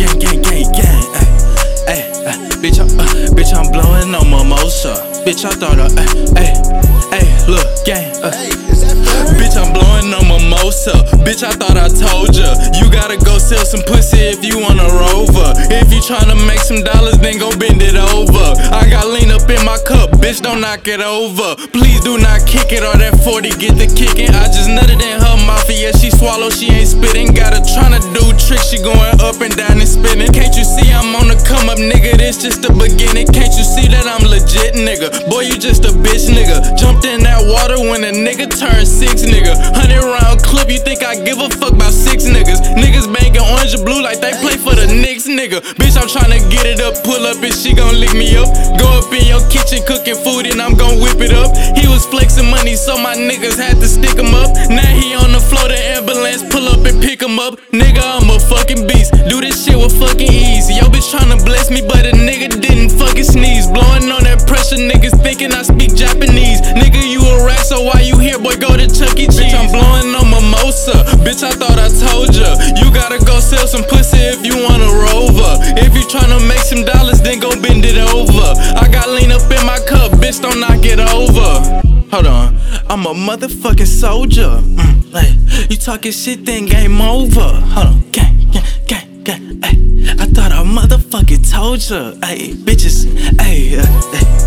gang, gang, gang, gang. Ay, ay, bitch, I'm, uh, bitch, I'm blowing on mimosa. Bitch, I thought, uh, ay, ay, look, gang, uh. Bitch, I'm blowing on mimosa. Bitch, I thought I told ya. You gotta go sell some pussy if you want a rover. If you tryna make some dollars, then go bend it over. I got lean up in my cup, bitch, don't knock it over. Please do not kick it or that 40 get the kicking. I just nutted tricks, she going up and down and spinning. Can't you see I'm on the come up, nigga? This just the beginning. Can't you see that I'm legit, nigga? Boy, you just a bitch, nigga. Jumped in that water when a nigga turned six, nigga. Hundred round clip, you think I give a fuck about six niggas? Niggas banging orange or blue like they play for the Knicks, nigga. Bitch, I'm tryna get it up, pull up, and she gon' lick me up. Go up in your kitchen cooking food, and I'm gon' whip it up. He was flexing money, so my niggas had to stick him up. Now pick him up. Nigga, I'm a fucking beast. Do this shit with fucking ease. Yo, bitch tryna bless me, but a nigga didn't fucking sneeze. Blowing on that pressure, niggas thinking I speak Japanese. Nigga, you a rat, so why you here, boy? Go to Chuck E. Cheese. Bitch, I'm blowing on mimosa. Bitch, I thought I told ya. You gotta go sell some pussy if you want a rover. If you tryna make some dollars, then go bend it over. I got lean up in my cup, bitch, don't knock it over. Hold on, I'm a motherfucking soldier. Mm, hey, you talking shit, then game over. Hold on, gang, gang, gang, gang. Ay, I thought I motherfucking told ya. Hey, bitches, hey. Uh,